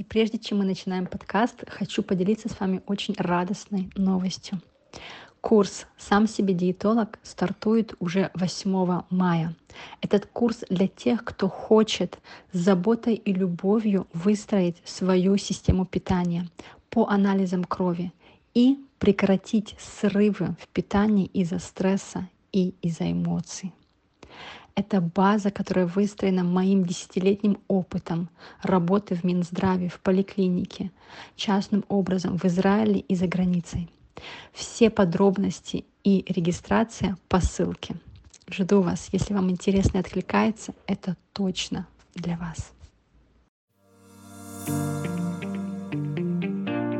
И прежде чем мы начинаем подкаст, хочу поделиться с вами очень радостной новостью. Курс «Сам себе диетолог» стартует уже 8 мая. Этот курс для тех, кто хочет с заботой и любовью выстроить свою систему питания по анализам крови и прекратить срывы в питании из-за стресса и из-за эмоций. Это база, которая выстроена моим десятилетним опытом работы в Минздраве, в поликлинике, частным образом в Израиле и за границей. Все подробности и регистрация по ссылке. Жду вас. Если вам интересно и откликается, это точно для вас.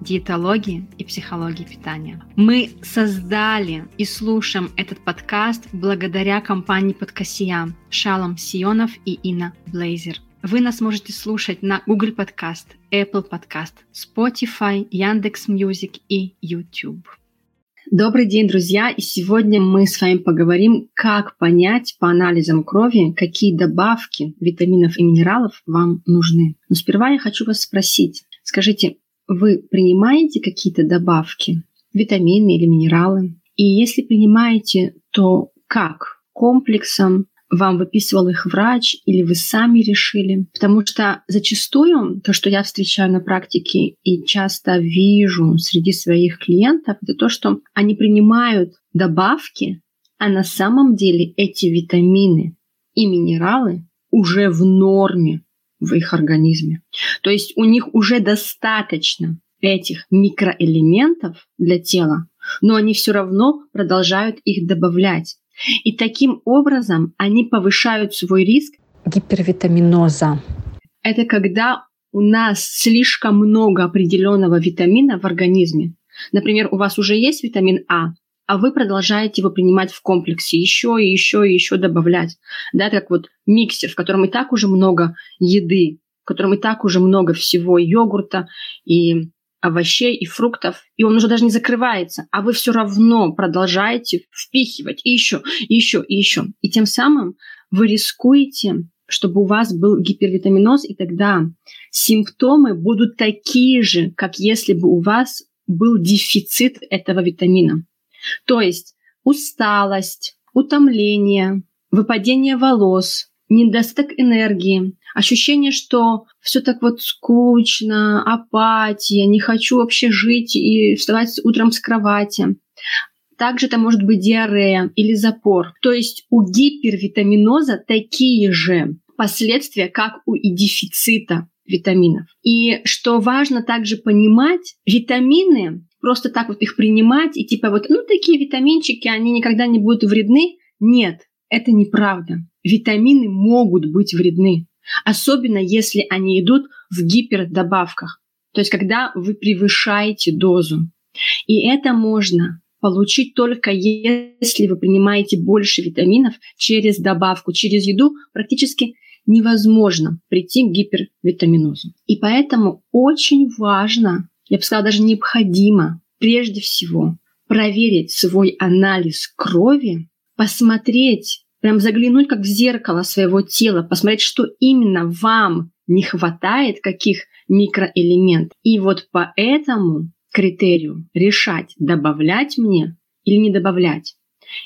диетологии и психологии питания. Мы создали и слушаем этот подкаст благодаря компании Подкасия Шалом Сионов и Инна Блейзер. Вы нас можете слушать на Google Podcast, Apple Podcast, Spotify, Яндекс Music и YouTube. Добрый день, друзья! И сегодня мы с вами поговорим, как понять по анализам крови, какие добавки витаминов и минералов вам нужны. Но сперва я хочу вас спросить, скажите, вы принимаете какие-то добавки, витамины или минералы? И если принимаете, то как? Комплексом, вам выписывал их врач или вы сами решили? Потому что зачастую то, что я встречаю на практике и часто вижу среди своих клиентов, это то, что они принимают добавки, а на самом деле эти витамины и минералы уже в норме в их организме. То есть у них уже достаточно этих микроэлементов для тела, но они все равно продолжают их добавлять. И таким образом они повышают свой риск гипервитаминоза. Это когда у нас слишком много определенного витамина в организме. Например, у вас уже есть витамин А, а вы продолжаете его принимать в комплексе, еще и еще и еще добавлять. Да, как вот миксер, в котором и так уже много еды, в котором и так уже много всего, йогурта и овощей и фруктов, и он уже даже не закрывается, а вы все равно продолжаете впихивать и еще, и еще, и еще. И тем самым вы рискуете, чтобы у вас был гипервитаминоз, и тогда симптомы будут такие же, как если бы у вас был дефицит этого витамина. То есть усталость, утомление, выпадение волос, недостаток энергии, ощущение, что все так вот скучно, апатия, не хочу вообще жить и вставать утром с кровати. Также это может быть диарея или запор. То есть у гипервитаминоза такие же последствия, как у и дефицита витаминов. И что важно также понимать, витамины просто так вот их принимать и типа вот, ну, такие витаминчики, они никогда не будут вредны. Нет, это неправда. Витамины могут быть вредны, особенно если они идут в гипердобавках, то есть когда вы превышаете дозу. И это можно получить только если вы принимаете больше витаминов через добавку, через еду практически невозможно прийти к гипервитаминозу. И поэтому очень важно я бы сказала, даже необходимо прежде всего проверить свой анализ крови, посмотреть, прям заглянуть как в зеркало своего тела, посмотреть, что именно вам не хватает, каких микроэлементов. И вот по этому критерию решать, добавлять мне или не добавлять.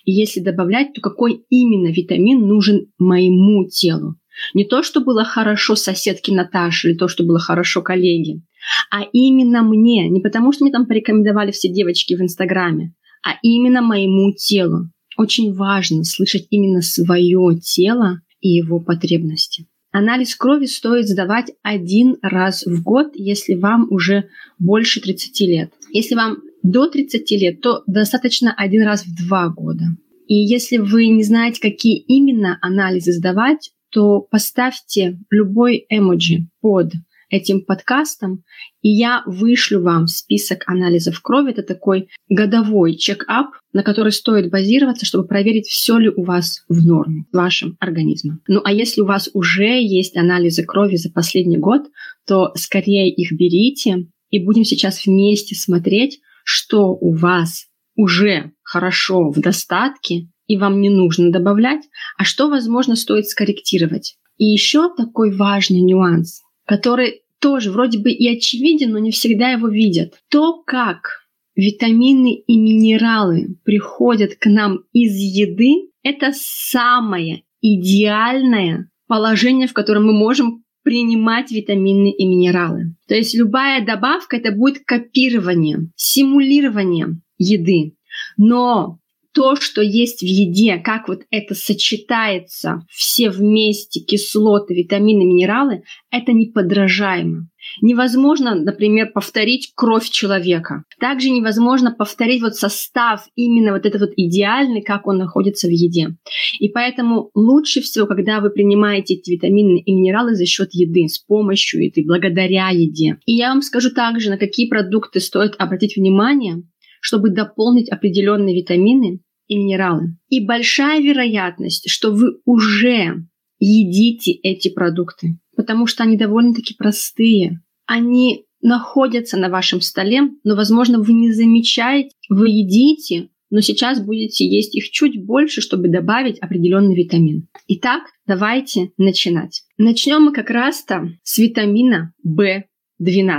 И если добавлять, то какой именно витамин нужен моему телу. Не то, что было хорошо соседке Наташе, или то, что было хорошо коллеге, а именно мне, не потому что мне там порекомендовали все девочки в Инстаграме, а именно моему телу. Очень важно слышать именно свое тело и его потребности. Анализ крови стоит сдавать один раз в год, если вам уже больше 30 лет. Если вам до 30 лет, то достаточно один раз в два года. И если вы не знаете, какие именно анализы сдавать, то поставьте любой эмоджи под этим подкастом, и я вышлю вам список анализов крови. Это такой годовой чек-ап, на который стоит базироваться, чтобы проверить, все ли у вас в норме с вашим организмом. Ну а если у вас уже есть анализы крови за последний год, то скорее их берите и будем сейчас вместе смотреть, что у вас уже хорошо в достатке, и вам не нужно добавлять, а что, возможно, стоит скорректировать. И еще такой важный нюанс, который тоже вроде бы и очевиден, но не всегда его видят. То, как витамины и минералы приходят к нам из еды, это самое идеальное положение, в котором мы можем принимать витамины и минералы. То есть любая добавка это будет копирование, симулирование еды. Но то, что есть в еде, как вот это сочетается все вместе, кислоты, витамины, минералы, это неподражаемо. Невозможно, например, повторить кровь человека. Также невозможно повторить вот состав именно вот этот вот идеальный, как он находится в еде. И поэтому лучше всего, когда вы принимаете эти витамины и минералы за счет еды, с помощью еды, благодаря еде. И я вам скажу также, на какие продукты стоит обратить внимание, чтобы дополнить определенные витамины и минералы. И большая вероятность, что вы уже едите эти продукты, потому что они довольно-таки простые. Они находятся на вашем столе, но, возможно, вы не замечаете, вы едите, но сейчас будете есть их чуть больше, чтобы добавить определенный витамин. Итак, давайте начинать. Начнем мы как раз-то с витамина В12.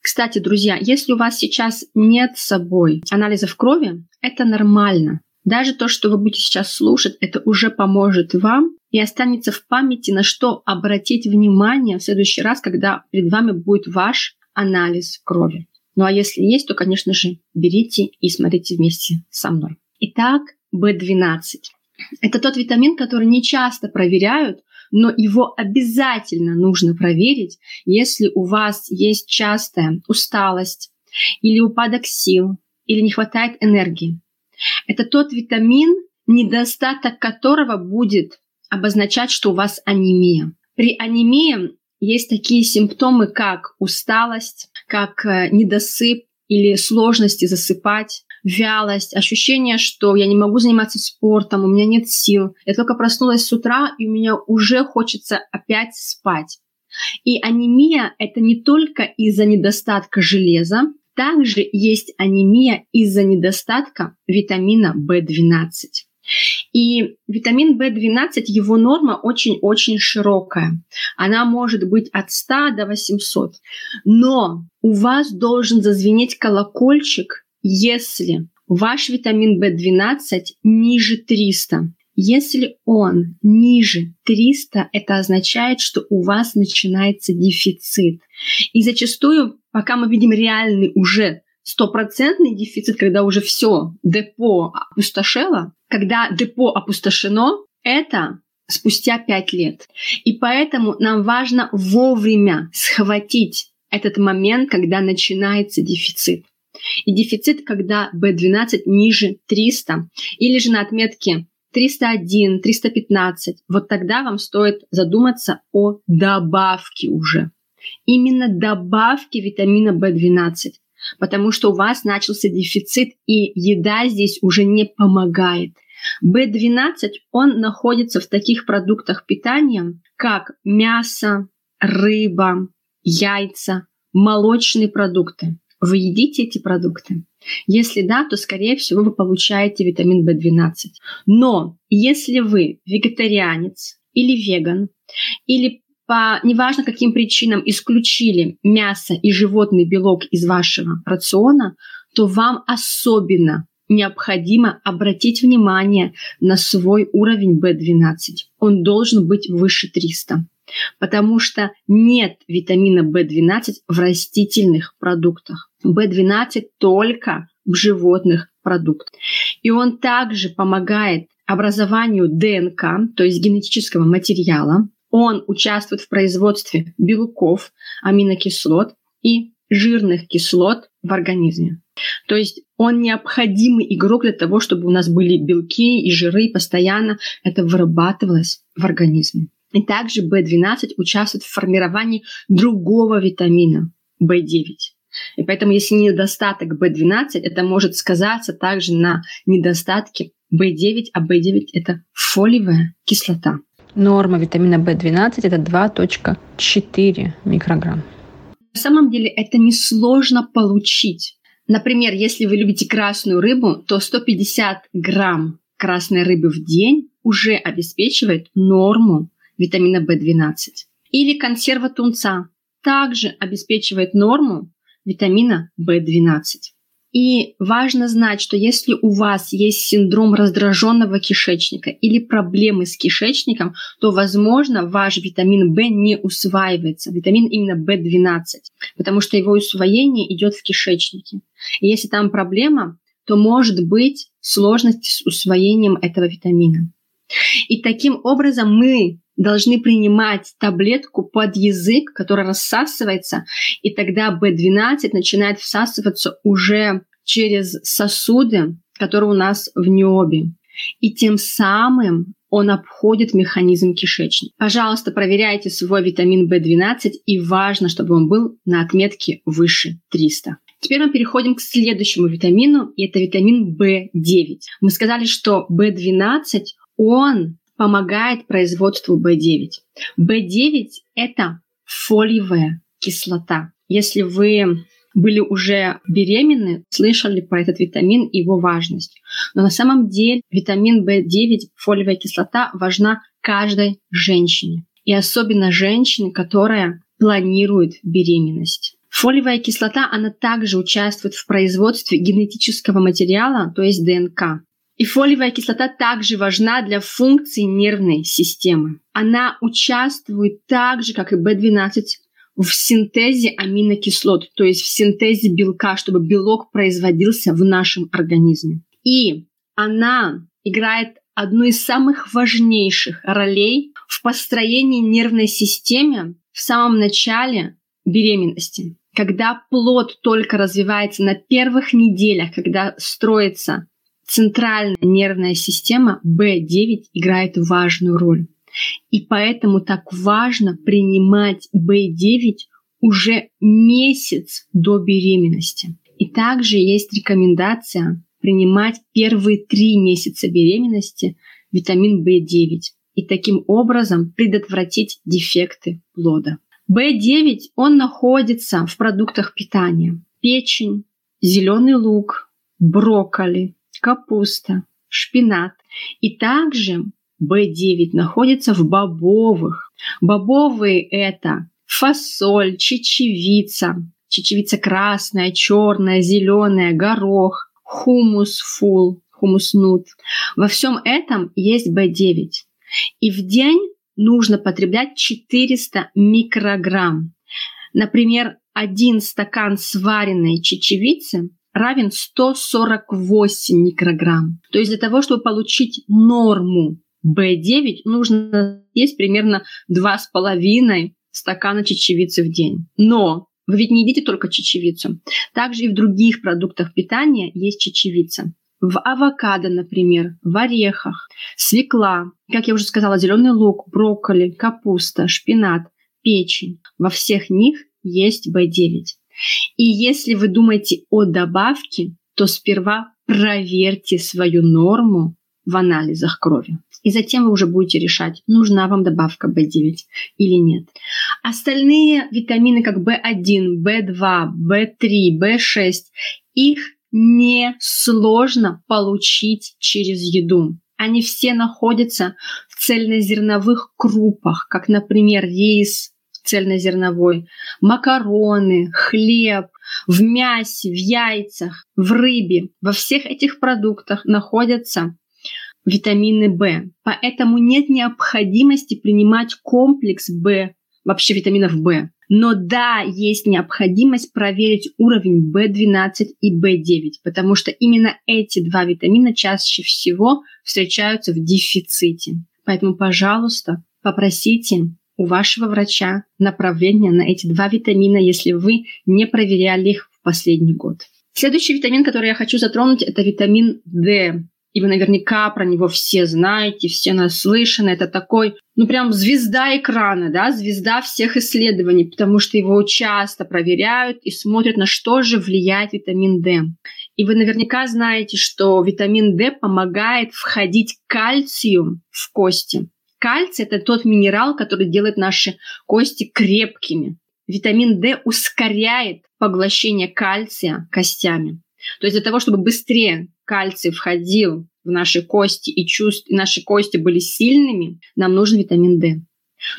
Кстати, друзья, если у вас сейчас нет с собой анализов крови, это нормально. Даже то, что вы будете сейчас слушать, это уже поможет вам и останется в памяти, на что обратить внимание в следующий раз, когда перед вами будет ваш анализ крови. Ну а если есть, то, конечно же, берите и смотрите вместе со мной. Итак, B12. Это тот витамин, который не часто проверяют, но его обязательно нужно проверить, если у вас есть частая усталость или упадок сил, или не хватает энергии. Это тот витамин, недостаток которого будет обозначать, что у вас анемия. При анемии есть такие симптомы, как усталость, как э, недосып или сложности засыпать, вялость, ощущение, что я не могу заниматься спортом, у меня нет сил. Я только проснулась с утра, и у меня уже хочется опять спать. И анемия – это не только из-за недостатка железа, также есть анемия из-за недостатка витамина В12. И витамин В12, его норма очень-очень широкая. Она может быть от 100 до 800. Но у вас должен зазвенеть колокольчик, если ваш витамин В12 ниже 300. Если он ниже 300, это означает, что у вас начинается дефицит. И зачастую, пока мы видим реальный уже стопроцентный дефицит, когда уже все, депо опустошело, когда депо опустошено, это спустя 5 лет. И поэтому нам важно вовремя схватить этот момент, когда начинается дефицит. И дефицит, когда B12 ниже 300, или же на отметке 301, 315, вот тогда вам стоит задуматься о добавке уже. Именно добавке витамина В12, потому что у вас начался дефицит, и еда здесь уже не помогает. В12, он находится в таких продуктах питания, как мясо, рыба, яйца, молочные продукты. Вы едите эти продукты? Если да, то, скорее всего, вы получаете витамин В12. Но если вы вегетарианец или веган, или по неважно каким причинам исключили мясо и животный белок из вашего рациона, то вам особенно необходимо обратить внимание на свой уровень В12. Он должен быть выше 300 потому что нет витамина В12 в растительных продуктах. В12 только в животных продуктах. И он также помогает образованию ДНК, то есть генетического материала. Он участвует в производстве белков, аминокислот и жирных кислот в организме. То есть он необходимый игрок для того, чтобы у нас были белки и жиры, и постоянно это вырабатывалось в организме. И также B12 участвует в формировании другого витамина B9. И поэтому, если недостаток B12, это может сказаться также на недостатке B9, а B9 – это фолиевая кислота. Норма витамина B12 – это 2.4 микрограмм. На самом деле это несложно получить. Например, если вы любите красную рыбу, то 150 грамм красной рыбы в день уже обеспечивает норму витамина В12. Или консерва тунца также обеспечивает норму витамина В12. И важно знать, что если у вас есть синдром раздраженного кишечника или проблемы с кишечником, то, возможно, ваш витамин В не усваивается, витамин именно В12, потому что его усвоение идет в кишечнике. И если там проблема, то может быть сложности с усвоением этого витамина. И таким образом мы должны принимать таблетку под язык, которая рассасывается, и тогда B12 начинает всасываться уже через сосуды, которые у нас в небе. И тем самым он обходит механизм кишечника. Пожалуйста, проверяйте свой витамин В12, и важно, чтобы он был на отметке выше 300. Теперь мы переходим к следующему витамину, и это витамин В9. Мы сказали, что В12, он помогает производству B9. B9 – это фолиевая кислота. Если вы были уже беременны, слышали про этот витамин и его важность. Но на самом деле витамин В9, фолиевая кислота, важна каждой женщине. И особенно женщине, которая планирует беременность. Фолиевая кислота, она также участвует в производстве генетического материала, то есть ДНК. И фолиевая кислота также важна для функций нервной системы. Она участвует так же, как и B12, в синтезе аминокислот, то есть в синтезе белка, чтобы белок производился в нашем организме. И она играет одну из самых важнейших ролей в построении нервной системы в самом начале беременности. Когда плод только развивается на первых неделях, когда строится центральная нервная система B9 играет важную роль. И поэтому так важно принимать B9 уже месяц до беременности. И также есть рекомендация принимать первые три месяца беременности витамин B9 и таким образом предотвратить дефекты плода. B9 он находится в продуктах питания. Печень, зеленый лук, брокколи, капуста, шпинат. И также B9 находится в бобовых. Бобовые – это фасоль, чечевица, чечевица красная, черная, зеленая, горох, хумус фул, хумус нут. Во всем этом есть B9. И в день нужно потреблять 400 микрограмм. Например, один стакан сваренной чечевицы равен 148 микрограмм. То есть для того, чтобы получить норму B9, нужно есть примерно 2,5 стакана чечевицы в день. Но вы ведь не едите только чечевицу. Также и в других продуктах питания есть чечевица. В авокадо, например, в орехах, свекла, как я уже сказала, зеленый лук, брокколи, капуста, шпинат, печень. Во всех них есть B9. И если вы думаете о добавке, то сперва проверьте свою норму в анализах крови. И затем вы уже будете решать, нужна вам добавка B9 или нет. Остальные витамины, как B1, B2, B3, B6, их не сложно получить через еду. Они все находятся в цельнозерновых крупах, как, например, рис, цельнозерновой, макароны, хлеб, в мясе, в яйцах, в рыбе. Во всех этих продуктах находятся витамины В. Поэтому нет необходимости принимать комплекс В, вообще витаминов В. Но да, есть необходимость проверить уровень B12 и B9, потому что именно эти два витамина чаще всего встречаются в дефиците. Поэтому, пожалуйста, попросите у вашего врача направление на эти два витамина, если вы не проверяли их в последний год. Следующий витамин, который я хочу затронуть, это витамин D. И вы наверняка про него все знаете, все наслышаны. Это такой ну прям звезда экрана, да, звезда всех исследований, потому что его часто проверяют и смотрят, на что же влияет витамин D. И вы наверняка знаете, что витамин D помогает входить кальцию в кости. Кальций – это тот минерал, который делает наши кости крепкими. Витамин D ускоряет поглощение кальция костями. То есть для того, чтобы быстрее кальций входил в наши кости и чувств, и наши кости были сильными, нам нужен витамин D.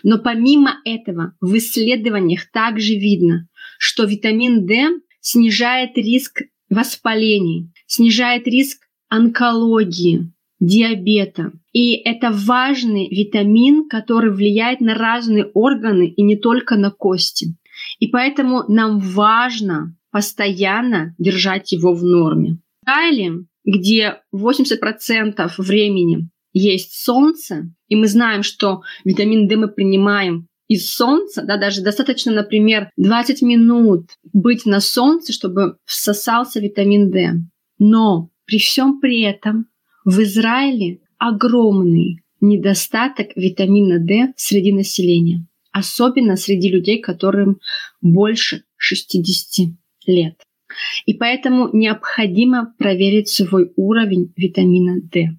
Но помимо этого в исследованиях также видно, что витамин D снижает риск воспалений, снижает риск онкологии, диабета. И это важный витамин, который влияет на разные органы и не только на кости. И поэтому нам важно постоянно держать его в норме. Далее, где 80% времени есть солнце, и мы знаем, что витамин D мы принимаем из солнца, да, даже достаточно, например, 20 минут быть на солнце, чтобы всосался витамин D. Но при всем при этом в Израиле огромный недостаток витамина D среди населения, особенно среди людей, которым больше 60 лет. И поэтому необходимо проверить свой уровень витамина D.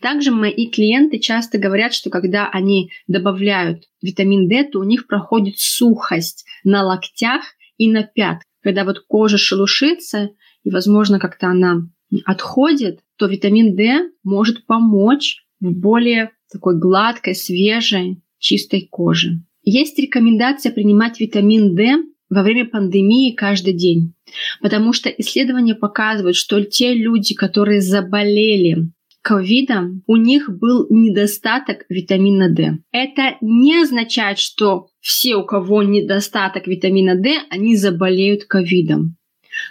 Также мои клиенты часто говорят, что когда они добавляют витамин D, то у них проходит сухость на локтях и на пятках. Когда вот кожа шелушится, и, возможно, как-то она отходит, то витамин D может помочь в более такой гладкой, свежей, чистой коже. Есть рекомендация принимать витамин D во время пандемии каждый день, потому что исследования показывают, что те люди, которые заболели ковидом, у них был недостаток витамина D. Это не означает, что все, у кого недостаток витамина D, они заболеют ковидом.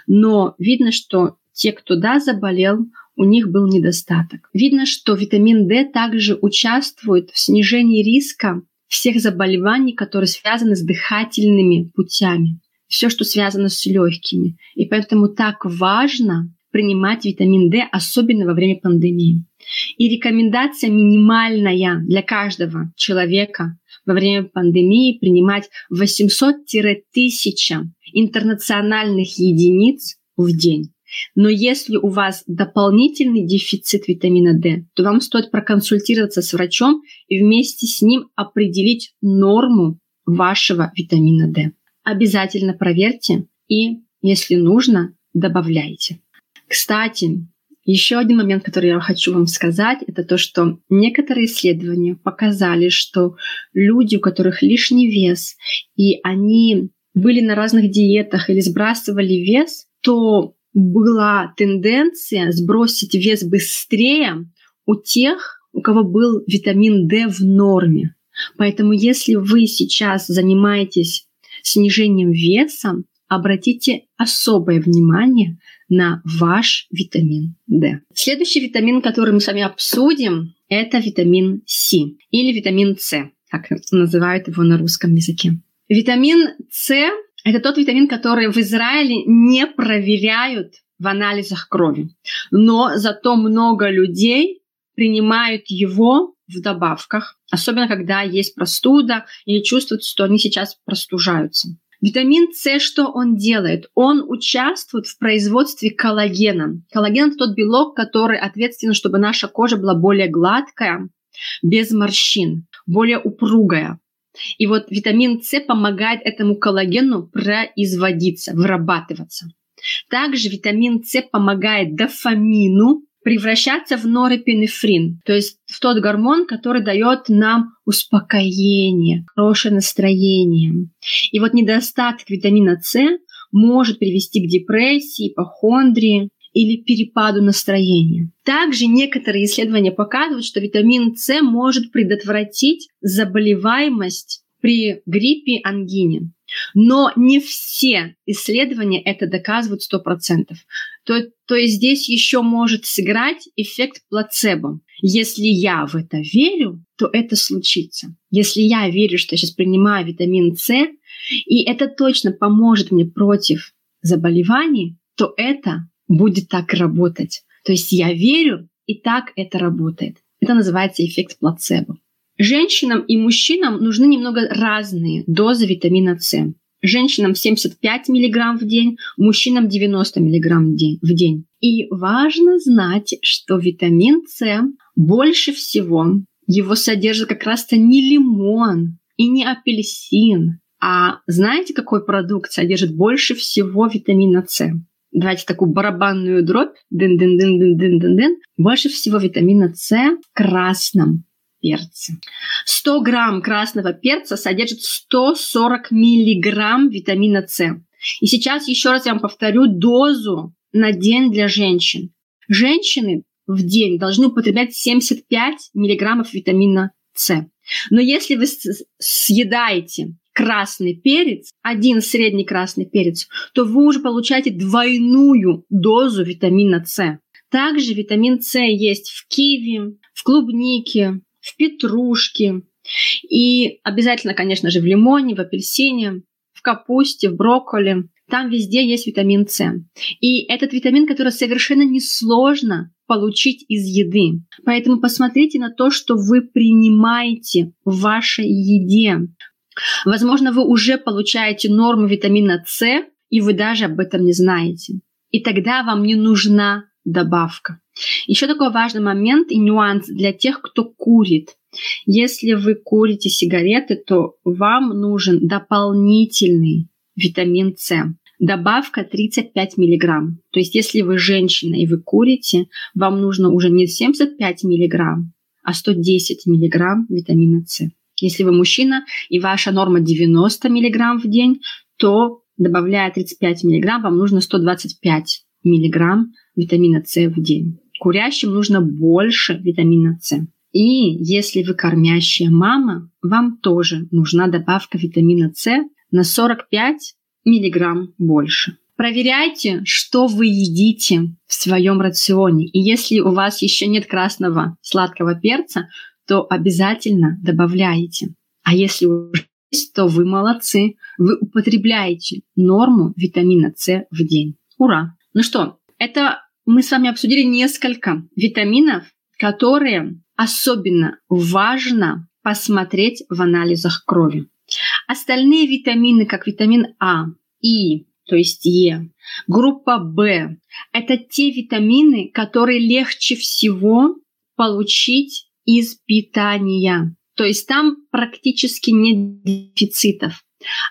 Но видно, что те, кто да, заболел, у них был недостаток. Видно, что витамин D также участвует в снижении риска всех заболеваний, которые связаны с дыхательными путями. Все, что связано с легкими. И поэтому так важно принимать витамин D, особенно во время пандемии. И рекомендация минимальная для каждого человека во время пандемии принимать 800-1000 интернациональных единиц в день. Но если у вас дополнительный дефицит витамина D, то вам стоит проконсультироваться с врачом и вместе с ним определить норму вашего витамина D. Обязательно проверьте и, если нужно, добавляйте. Кстати, еще один момент, который я хочу вам сказать, это то, что некоторые исследования показали, что люди, у которых лишний вес, и они были на разных диетах или сбрасывали вес, то была тенденция сбросить вес быстрее у тех, у кого был витамин D в норме. Поэтому если вы сейчас занимаетесь снижением веса, обратите особое внимание на ваш витамин D. Следующий витамин, который мы с вами обсудим, это витамин С или витамин С, как называют его на русском языке. Витамин С – это тот витамин, который в Израиле не проверяют в анализах крови. Но зато много людей принимают его в добавках, особенно когда есть простуда или чувствуют, что они сейчас простужаются. Витамин С, что он делает? Он участвует в производстве коллагена. Коллаген – это тот белок, который ответственен, чтобы наша кожа была более гладкая, без морщин, более упругая. И вот витамин С помогает этому коллагену производиться, вырабатываться. Также витамин С помогает дофамину превращаться в норепинефрин, то есть в тот гормон, который дает нам успокоение, хорошее настроение. И вот недостаток витамина С может привести к депрессии, ипохондрии или перепаду настроения. Также некоторые исследования показывают, что витамин С может предотвратить заболеваемость при гриппе, ангине. Но не все исследования это доказывают 100%. То, то есть здесь еще может сыграть эффект плацебо. Если я в это верю, то это случится. Если я верю, что я сейчас принимаю витамин С, и это точно поможет мне против заболеваний, то это будет так работать. То есть я верю, и так это работает. Это называется эффект плацебо. Женщинам и мужчинам нужны немного разные дозы витамина С. Женщинам 75 мг в день, мужчинам 90 мг в день. И важно знать, что витамин С больше всего его содержит как раз-то не лимон и не апельсин, а знаете, какой продукт содержит больше всего витамина С? Давайте такую барабанную дробь. Дын -дын -дын -дын -дын -дын -дын. Больше всего витамина С в красном перце. 100 грамм красного перца содержит 140 миллиграмм витамина С. И сейчас еще раз я вам повторю дозу на день для женщин. Женщины в день должны употреблять 75 миллиграммов витамина С. Но если вы съедаете красный перец, один средний красный перец, то вы уже получаете двойную дозу витамина С. Также витамин С есть в киви, в клубнике, в петрушке и обязательно, конечно же, в лимоне, в апельсине, в капусте, в брокколи. Там везде есть витамин С. И этот витамин, который совершенно несложно получить из еды. Поэтому посмотрите на то, что вы принимаете в вашей еде. Возможно, вы уже получаете норму витамина С, и вы даже об этом не знаете. И тогда вам не нужна добавка. Еще такой важный момент и нюанс для тех, кто курит. Если вы курите сигареты, то вам нужен дополнительный витамин С. Добавка 35 мг. То есть если вы женщина и вы курите, вам нужно уже не 75 мг, а 110 мг витамина С. Если вы мужчина и ваша норма 90 мг в день, то добавляя 35 мг, вам нужно 125 мг витамина С в день. Курящим нужно больше витамина С. И если вы кормящая мама, вам тоже нужна добавка витамина С на 45 миллиграмм больше. Проверяйте, что вы едите в своем рационе. И если у вас еще нет красного сладкого перца, то обязательно добавляете. А если уже есть, то вы молодцы. Вы употребляете норму витамина С в день. Ура! Ну что, это мы с вами обсудили несколько витаминов, которые особенно важно посмотреть в анализах крови. Остальные витамины, как витамин А, И, то есть Е, группа В, это те витамины, которые легче всего получить из питания. То есть там практически нет дефицитов,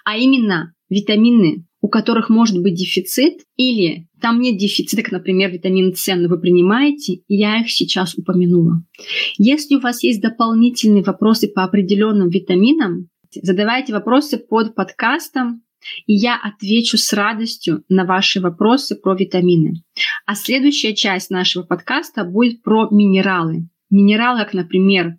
а именно витамины, у которых может быть дефицит, или там нет дефицита, например, витамин С, но вы принимаете, я их сейчас упомянула. Если у вас есть дополнительные вопросы по определенным витаминам, задавайте вопросы под подкастом, и я отвечу с радостью на ваши вопросы про витамины. А следующая часть нашего подкаста будет про минералы минералы, как, например,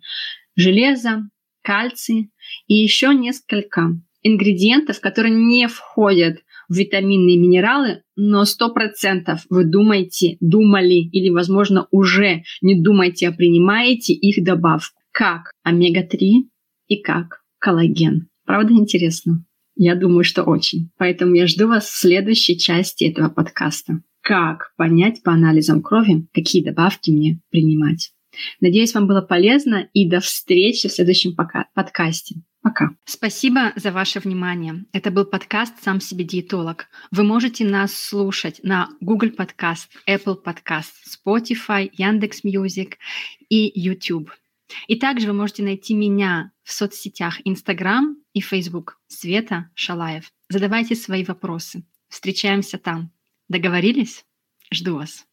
железо, кальций и еще несколько ингредиентов, которые не входят в витаминные минералы, но сто процентов вы думаете, думали или, возможно, уже не думаете, а принимаете их добавку, как омега-3 и как коллаген. Правда интересно? Я думаю, что очень. Поэтому я жду вас в следующей части этого подкаста. Как понять по анализам крови, какие добавки мне принимать. Надеюсь, вам было полезно и до встречи в следующем подкасте. Пока. Спасибо за ваше внимание. Это был подкаст «Сам себе диетолог». Вы можете нас слушать на Google Podcast, Apple Podcast, Spotify, Яндекс Music и YouTube. И также вы можете найти меня в соцсетях Instagram и Facebook Света Шалаев. Задавайте свои вопросы. Встречаемся там. Договорились? Жду вас.